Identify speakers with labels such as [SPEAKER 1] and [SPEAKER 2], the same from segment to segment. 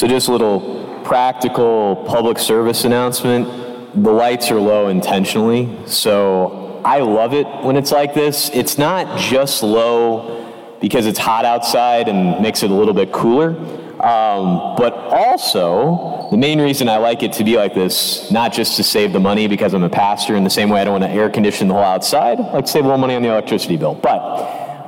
[SPEAKER 1] So, just a little practical public service announcement. The lights are low intentionally, so I love it when it's like this. It's not just low because it's hot outside and makes it a little bit cooler, um, but also the main reason I like it to be like this, not just to save the money because I'm a pastor in the same way I don't want to air condition the whole outside, like save a little money on the electricity bill. But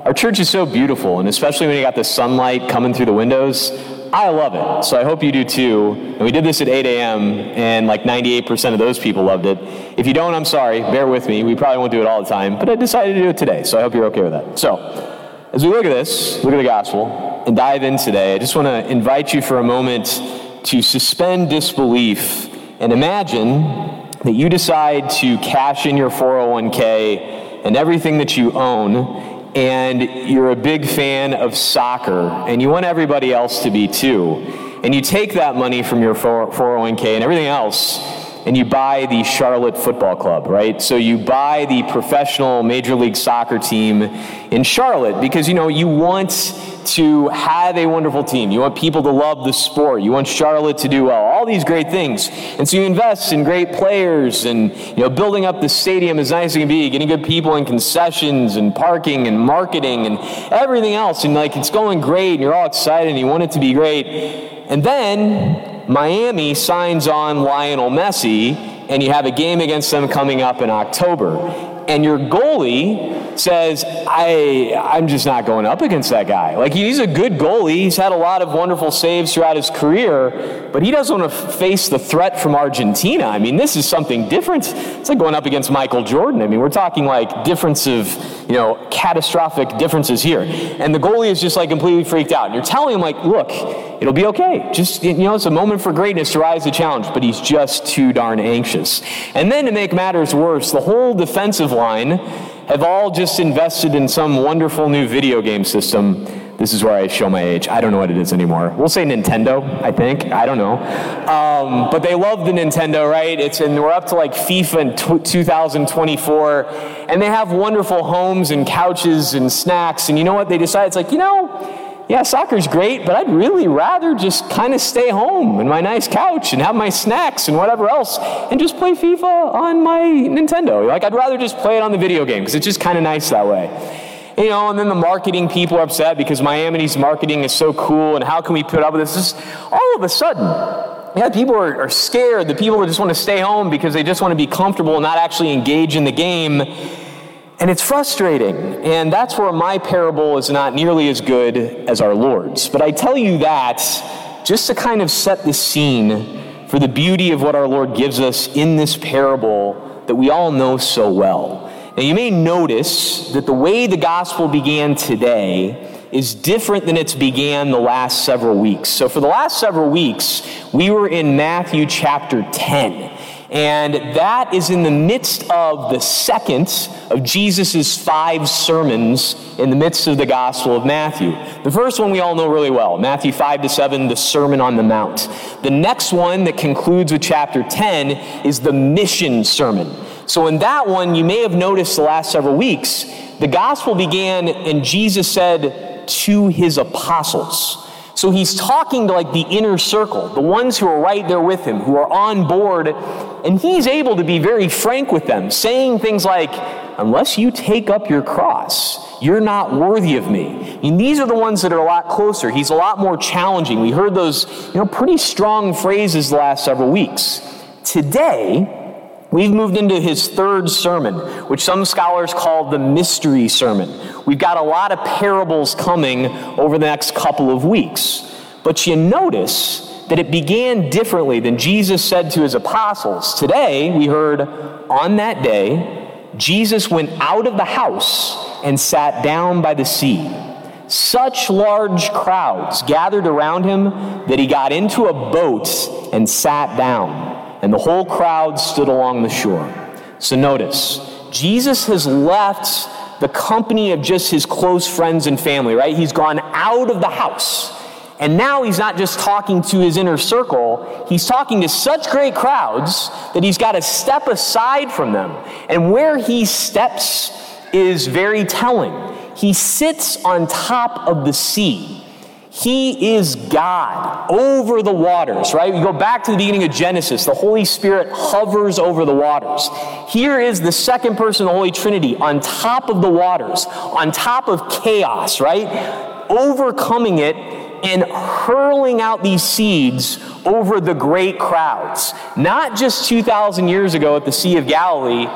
[SPEAKER 1] our church is so beautiful, and especially when you got the sunlight coming through the windows, I love it. So I hope you do too. And we did this at 8 a.m., and like 98% of those people loved it. If you don't, I'm sorry. Bear with me. We probably won't do it all the time, but I decided to do it today, so I hope you're okay with that. So, as we look at this, look at the gospel, and dive in today, I just want to invite you for a moment to suspend disbelief and imagine that you decide to cash in your 401k and everything that you own and you're a big fan of soccer, and you want everybody else to be too, and you take that money from your 401k and everything else, and you buy the Charlotte Football Club, right? So you buy the professional Major League Soccer team in Charlotte because, you know, you want to have a wonderful team. You want people to love the sport. You want Charlotte to do well. All these great things. And so you invest in great players and, you know, building up the stadium as nice as it can be, getting good people and concessions and parking and marketing and everything else. And like, it's going great and you're all excited and you want it to be great. And then Miami signs on Lionel Messi and you have a game against them coming up in October. And your goalie says, I, I'm just not going up against that guy. Like, he's a good goalie. He's had a lot of wonderful saves throughout his career, but he doesn't want to face the threat from Argentina. I mean, this is something different. It's like going up against Michael Jordan. I mean, we're talking like difference of, you know, catastrophic differences here. And the goalie is just like completely freaked out. And you're telling him, like, look, it'll be okay. Just, you know, it's a moment for greatness to rise to challenge, but he's just too darn anxious. And then to make matters worse, the whole defensive line have all just invested in some wonderful new video game system. This is where I show my age. I don't know what it is anymore. We'll say Nintendo, I think. I don't know. Um, but they love the Nintendo, right? It's and we're up to like FIFA in 2024, and they have wonderful homes and couches and snacks. And you know what? They decide it's like, you know, yeah, soccer's great, but I'd really rather just kind of stay home in my nice couch and have my snacks and whatever else and just play FIFA on my Nintendo. Like, I'd rather just play it on the video game because it's just kind of nice that way. You know, and then the marketing people are upset because Miami's marketing is so cool and how can we put up with this? Just all of a sudden, yeah, people are, are scared. The people that just want to stay home because they just want to be comfortable and not actually engage in the game and it's frustrating. And that's where my parable is not nearly as good as our Lord's. But I tell you that just to kind of set the scene for the beauty of what our Lord gives us in this parable that we all know so well. Now, you may notice that the way the gospel began today is different than it's began the last several weeks. So, for the last several weeks, we were in Matthew chapter 10. And that is in the midst of the second of Jesus' five sermons in the midst of the Gospel of Matthew. The first one we all know really well Matthew 5 to 7, the Sermon on the Mount. The next one that concludes with chapter 10 is the Mission Sermon. So, in that one, you may have noticed the last several weeks, the Gospel began and Jesus said to his apostles. So he's talking to like the inner circle, the ones who are right there with him, who are on board, and he's able to be very frank with them, saying things like, Unless you take up your cross, you're not worthy of me. And these are the ones that are a lot closer. He's a lot more challenging. We heard those, you know, pretty strong phrases the last several weeks. Today, We've moved into his third sermon, which some scholars call the mystery sermon. We've got a lot of parables coming over the next couple of weeks. But you notice that it began differently than Jesus said to his apostles. Today, we heard on that day, Jesus went out of the house and sat down by the sea. Such large crowds gathered around him that he got into a boat and sat down and the whole crowd stood along the shore. So notice, Jesus has left the company of just his close friends and family, right? He's gone out of the house. And now he's not just talking to his inner circle, he's talking to such great crowds that he's got to step aside from them. And where he steps is very telling. He sits on top of the sea. He is God over the waters, right? You go back to the beginning of Genesis, the Holy Spirit hovers over the waters. Here is the second person of the Holy Trinity on top of the waters, on top of chaos, right? Overcoming it and hurling out these seeds over the great crowds. Not just 2,000 years ago at the Sea of Galilee,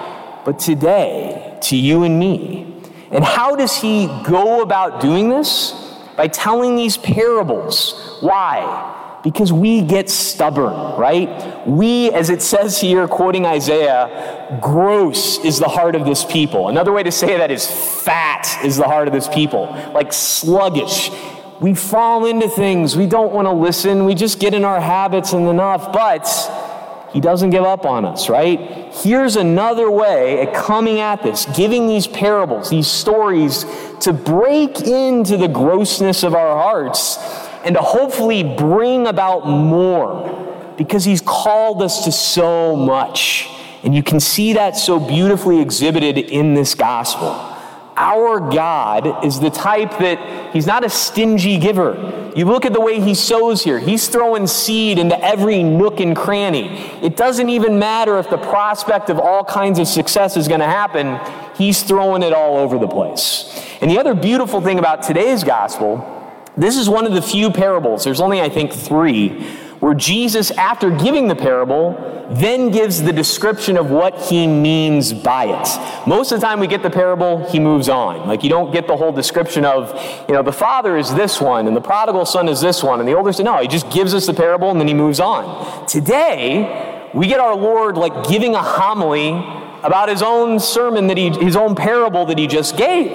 [SPEAKER 1] but today to you and me. And how does he go about doing this? by telling these parables. Why? Because we get stubborn, right? We, as it says here, quoting Isaiah, gross is the heart of this people. Another way to say that is fat is the heart of this people, like sluggish. We fall into things, we don't want to listen, we just get in our habits and enough, but he doesn't give up on us, right? Here's another way at coming at this, giving these parables, these stories to break into the grossness of our hearts and to hopefully bring about more because he's called us to so much. And you can see that so beautifully exhibited in this gospel. Our God is the type that he's not a stingy giver. You look at the way he sows here. He's throwing seed into every nook and cranny. It doesn't even matter if the prospect of all kinds of success is going to happen. He's throwing it all over the place. And the other beautiful thing about today's gospel, this is one of the few parables. There's only, I think, three where Jesus, after giving the parable, then gives the description of what he means by it. Most of the time we get the parable, he moves on. Like you don't get the whole description of, you know, the father is this one and the prodigal son is this one and the older son. No, he just gives us the parable and then he moves on. Today, we get our Lord like giving a homily about his own sermon that he, his own parable that he just gave.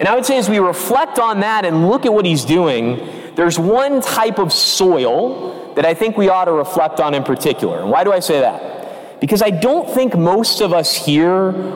[SPEAKER 1] And I would say as we reflect on that and look at what he's doing, there's one type of soil that I think we ought to reflect on in particular. And why do I say that? Because I don't think most of us here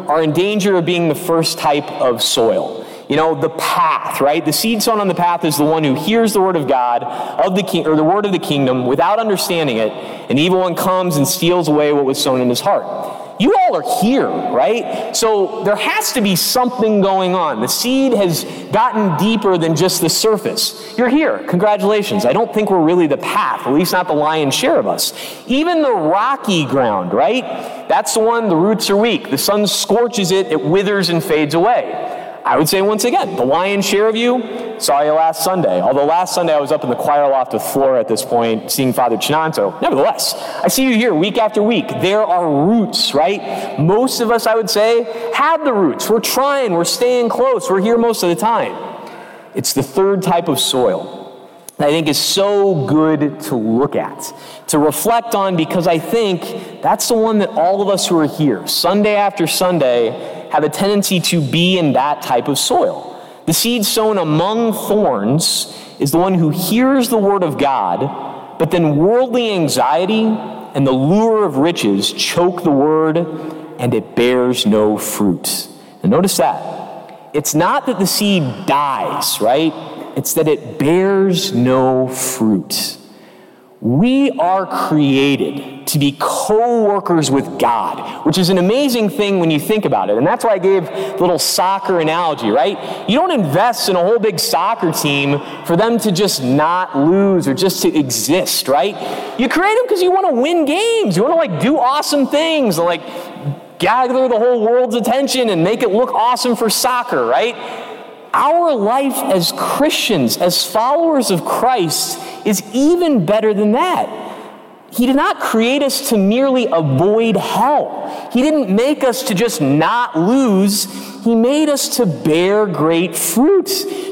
[SPEAKER 1] are in danger of being the first type of soil. You know, the path, right? The seed sown on the path is the one who hears the word of God, of the king, or the word of the kingdom without understanding it, and evil one comes and steals away what was sown in his heart you all are here, right? So there has to be something going on. The seed has gotten deeper than just the surface. You're here. Congratulations. I don't think we're really the path, at least not the lion's share of us. Even the rocky ground, right? That's the one, the roots are weak. The sun scorches it, it withers and fades away. I would say once again, the lion's share of you, saw you last Sunday. Although last Sunday I was up in the choir loft with Flora at this point, seeing Father Chinanto. Nevertheless, I see you here week after week. There are roots, right? Most of us, I would say, have the roots. We're trying, we're staying close, we're here most of the time. It's the third type of soil I think is so good to look at, to reflect on, because I think that's the one that all of us who are here, Sunday after Sunday, have a tendency to be in that type of soil. The seed sown among thorns is the one who hears the word of God, but then worldly anxiety and the lure of riches choke the word and it bears no fruit. And notice that. It's not that the seed dies, right? It's that it bears no fruit. We are created to be co workers with God, which is an amazing thing when you think about it. And that's why I gave the little soccer analogy, right? You don't invest in a whole big soccer team for them to just not lose or just to exist, right? You create them because you want to win games. You want to like do awesome things and like gather the whole world's attention and make it look awesome for soccer, right? Our life as Christians, as followers of Christ, is even better than that. He did not create us to merely avoid hell. He didn't make us to just not lose. He made us to bear great fruit,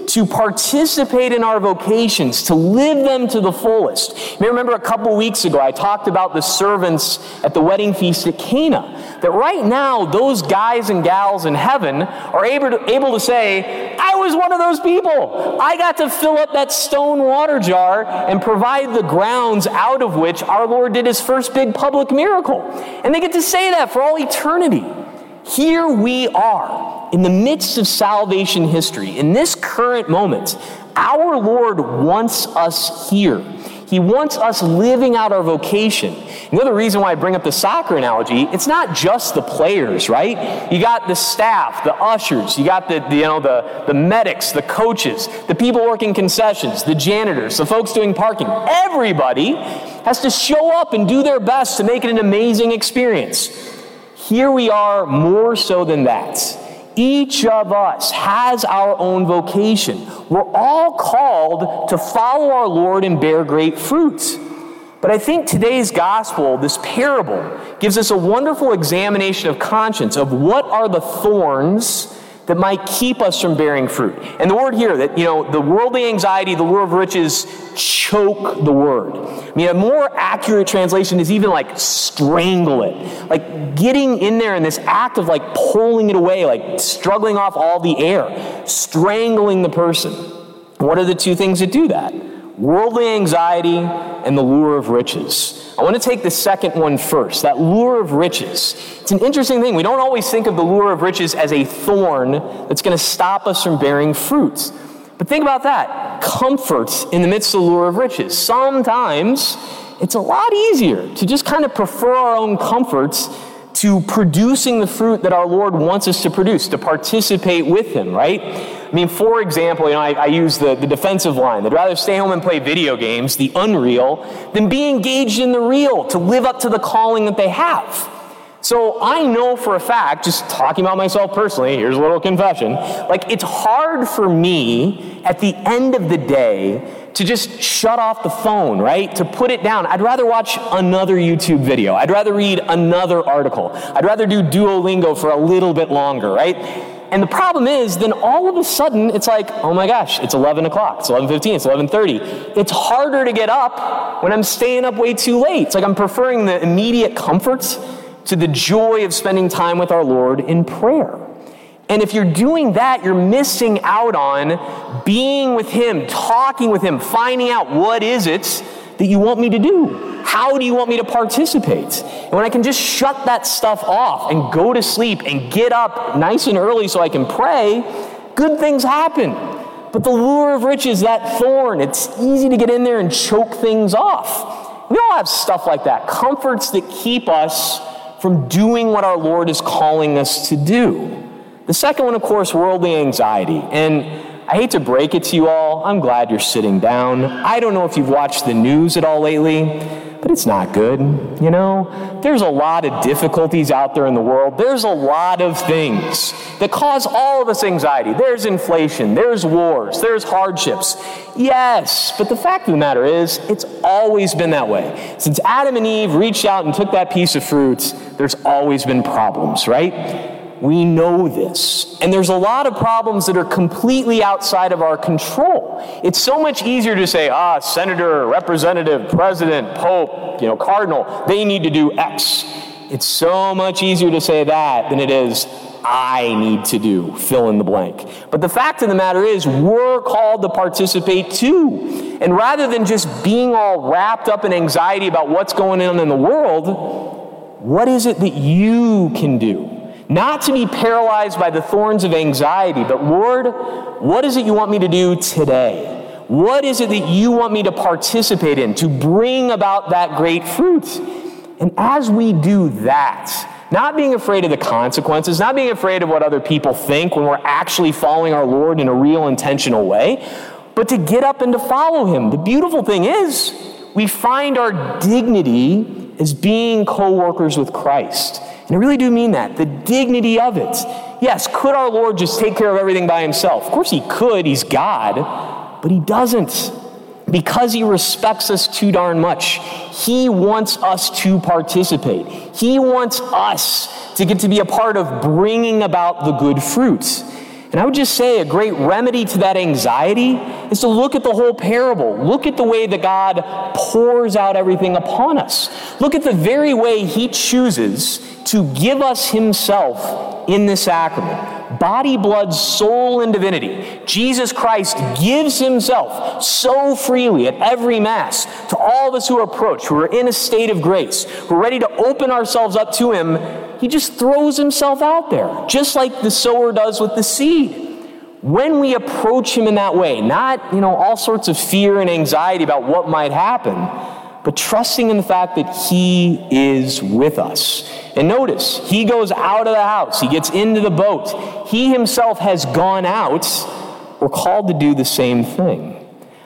[SPEAKER 1] to participate in our vocations, to live them to the fullest. You may remember a couple weeks ago, I talked about the servants at the wedding feast at Cana. That right now, those guys and gals in heaven are able to, able to say, I was one of those people. I got to fill up that stone water jar and provide the grounds out of which our Lord did his first big public miracle. And they get to say that for all eternity. Here we are in the midst of salvation history, in this current moment. Our Lord wants us here. He wants us living out our vocation. The reason why I bring up the soccer analogy? It's not just the players, right? You got the staff, the ushers, you got the, the you know the, the medics, the coaches, the people working concessions, the janitors, the folks doing parking. Everybody has to show up and do their best to make it an amazing experience. Here we are more so than that. Each of us has our own vocation. We're all called to follow our Lord and bear great fruit. But I think today's gospel, this parable, gives us a wonderful examination of conscience of what are the thorns that might keep us from bearing fruit. And the word here that, you know, the worldly anxiety, the lure of riches choke the word. I mean, a more accurate translation is even like strangle it. Like getting in there in this act of like pulling it away, like struggling off all the air, strangling the person. What are the two things that do that? Worldly anxiety and the lure of riches. I want to take the second one first that lure of riches. It's an interesting thing. We don't always think of the lure of riches as a thorn that's going to stop us from bearing fruit. But think about that comfort in the midst of the lure of riches. Sometimes it's a lot easier to just kind of prefer our own comforts to producing the fruit that our Lord wants us to produce, to participate with Him, right? I mean, for example, you know, I, I use the, the defensive line. They'd rather stay home and play video games, the unreal, than be engaged in the real, to live up to the calling that they have. So I know for a fact, just talking about myself personally, here's a little confession, like it's hard for me at the end of the day to just shut off the phone, right? To put it down. I'd rather watch another YouTube video. I'd rather read another article. I'd rather do Duolingo for a little bit longer, right? And the problem is, then all of a sudden, it's like, oh my gosh, it's 11 o'clock, it's 11.15, it's 11.30. It's harder to get up when I'm staying up way too late. It's like I'm preferring the immediate comforts to the joy of spending time with our Lord in prayer. And if you're doing that, you're missing out on being with Him, talking with Him, finding out what is it that you want me to do? How do you want me to participate? And when I can just shut that stuff off and go to sleep and get up nice and early so I can pray, good things happen. But the lure of riches, that thorn, it's easy to get in there and choke things off. We all have stuff like that, comforts that keep us from doing what our Lord is calling us to do. The second one, of course, worldly anxiety. And I hate to break it to you all. I'm glad you're sitting down. I don't know if you've watched the news at all lately, but it's not good. You know, there's a lot of difficulties out there in the world. There's a lot of things that cause all of us anxiety. There's inflation, there's wars, there's hardships. Yes, but the fact of the matter is, it's always been that way. Since Adam and Eve reached out and took that piece of fruit, there's always been problems, right? We know this. And there's a lot of problems that are completely outside of our control. It's so much easier to say, ah, senator, representative, president, pope, you know, cardinal, they need to do X. It's so much easier to say that than it is, I need to do, fill in the blank. But the fact of the matter is, we're called to participate too. And rather than just being all wrapped up in anxiety about what's going on in the world, what is it that you can do? Not to be paralyzed by the thorns of anxiety, but Lord, what is it you want me to do today? What is it that you want me to participate in to bring about that great fruit? And as we do that, not being afraid of the consequences, not being afraid of what other people think when we're actually following our Lord in a real intentional way, but to get up and to follow Him. The beautiful thing is, we find our dignity as being co workers with Christ. And I really do mean that. The dignity of it. Yes, could our Lord just take care of everything by himself? Of course he could. He's God. But he doesn't. Because he respects us too darn much. He wants us to participate. He wants us to get to be a part of bringing about the good fruits. And I would just say a great remedy to that anxiety is to look at the whole parable. Look at the way that God pours out everything upon us. Look at the very way He chooses to give us Himself in the sacrament body, blood, soul, and divinity. Jesus Christ gives himself so freely at every Mass to all of us who approach, who are in a state of grace, who are ready to open ourselves up to him. He just throws himself out there, just like the sower does with the seed. When we approach him in that way, not, you know, all sorts of fear and anxiety about what might happen, but trusting in the fact that He is with us. And notice, He goes out of the house, He gets into the boat, He Himself has gone out. We're called to do the same thing.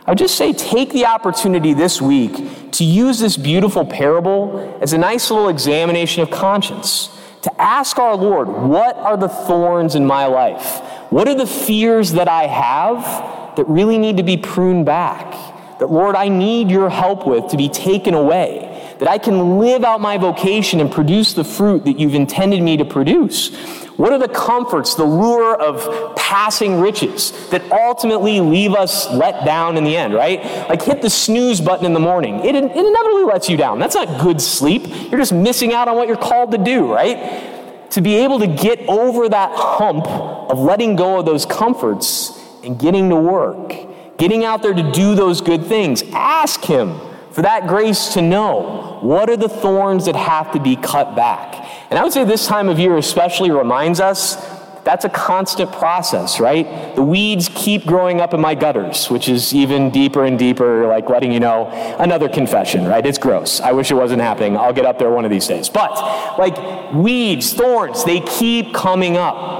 [SPEAKER 1] I would just say take the opportunity this week to use this beautiful parable as a nice little examination of conscience. To ask our Lord, what are the thorns in my life? What are the fears that I have that really need to be pruned back? that, Lord, I need your help with to be taken away, that I can live out my vocation and produce the fruit that you've intended me to produce? What are the comforts, the lure of passing riches that ultimately leave us let down in the end, right? Like hit the snooze button in the morning. It, it inevitably lets you down. That's not good sleep. You're just missing out on what you're called to do, right? To be able to get over that hump of letting go of those comforts and getting to work getting out there to do those good things. Ask Him for that grace to know what are the thorns that have to be cut back. And I would say this time of year especially reminds us that's a constant process, right? The weeds keep growing up in my gutters, which is even deeper and deeper, like letting you know another confession, right? It's gross. I wish it wasn't happening. I'll get up there one of these days. But like weeds, thorns, they keep coming up.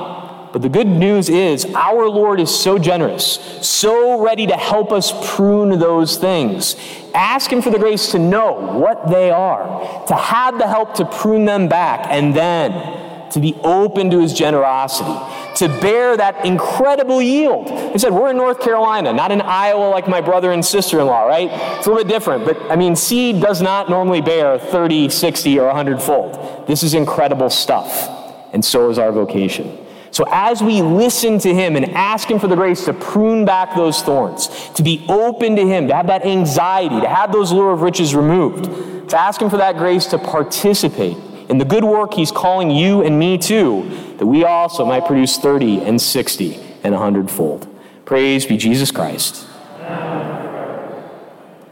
[SPEAKER 1] But the good news is, our Lord is so generous, so ready to help us prune those things. Ask Him for the grace to know what they are, to have the help to prune them back, and then to be open to His generosity, to bear that incredible yield. He said, we're in North Carolina, not in Iowa like my brother and sister in law, right? It's a little bit different, but I mean, seed does not normally bear 30, 60, or 100 fold. This is incredible stuff, and so is our vocation. So, as we listen to Him and ask Him for the grace to prune back those thorns, to be open to Him, to have that anxiety, to have those lure of riches removed, to ask Him for that grace to participate in the good work He's calling you and me to, that we also might produce 30 and 60 and 100 fold. Praise be Jesus Christ.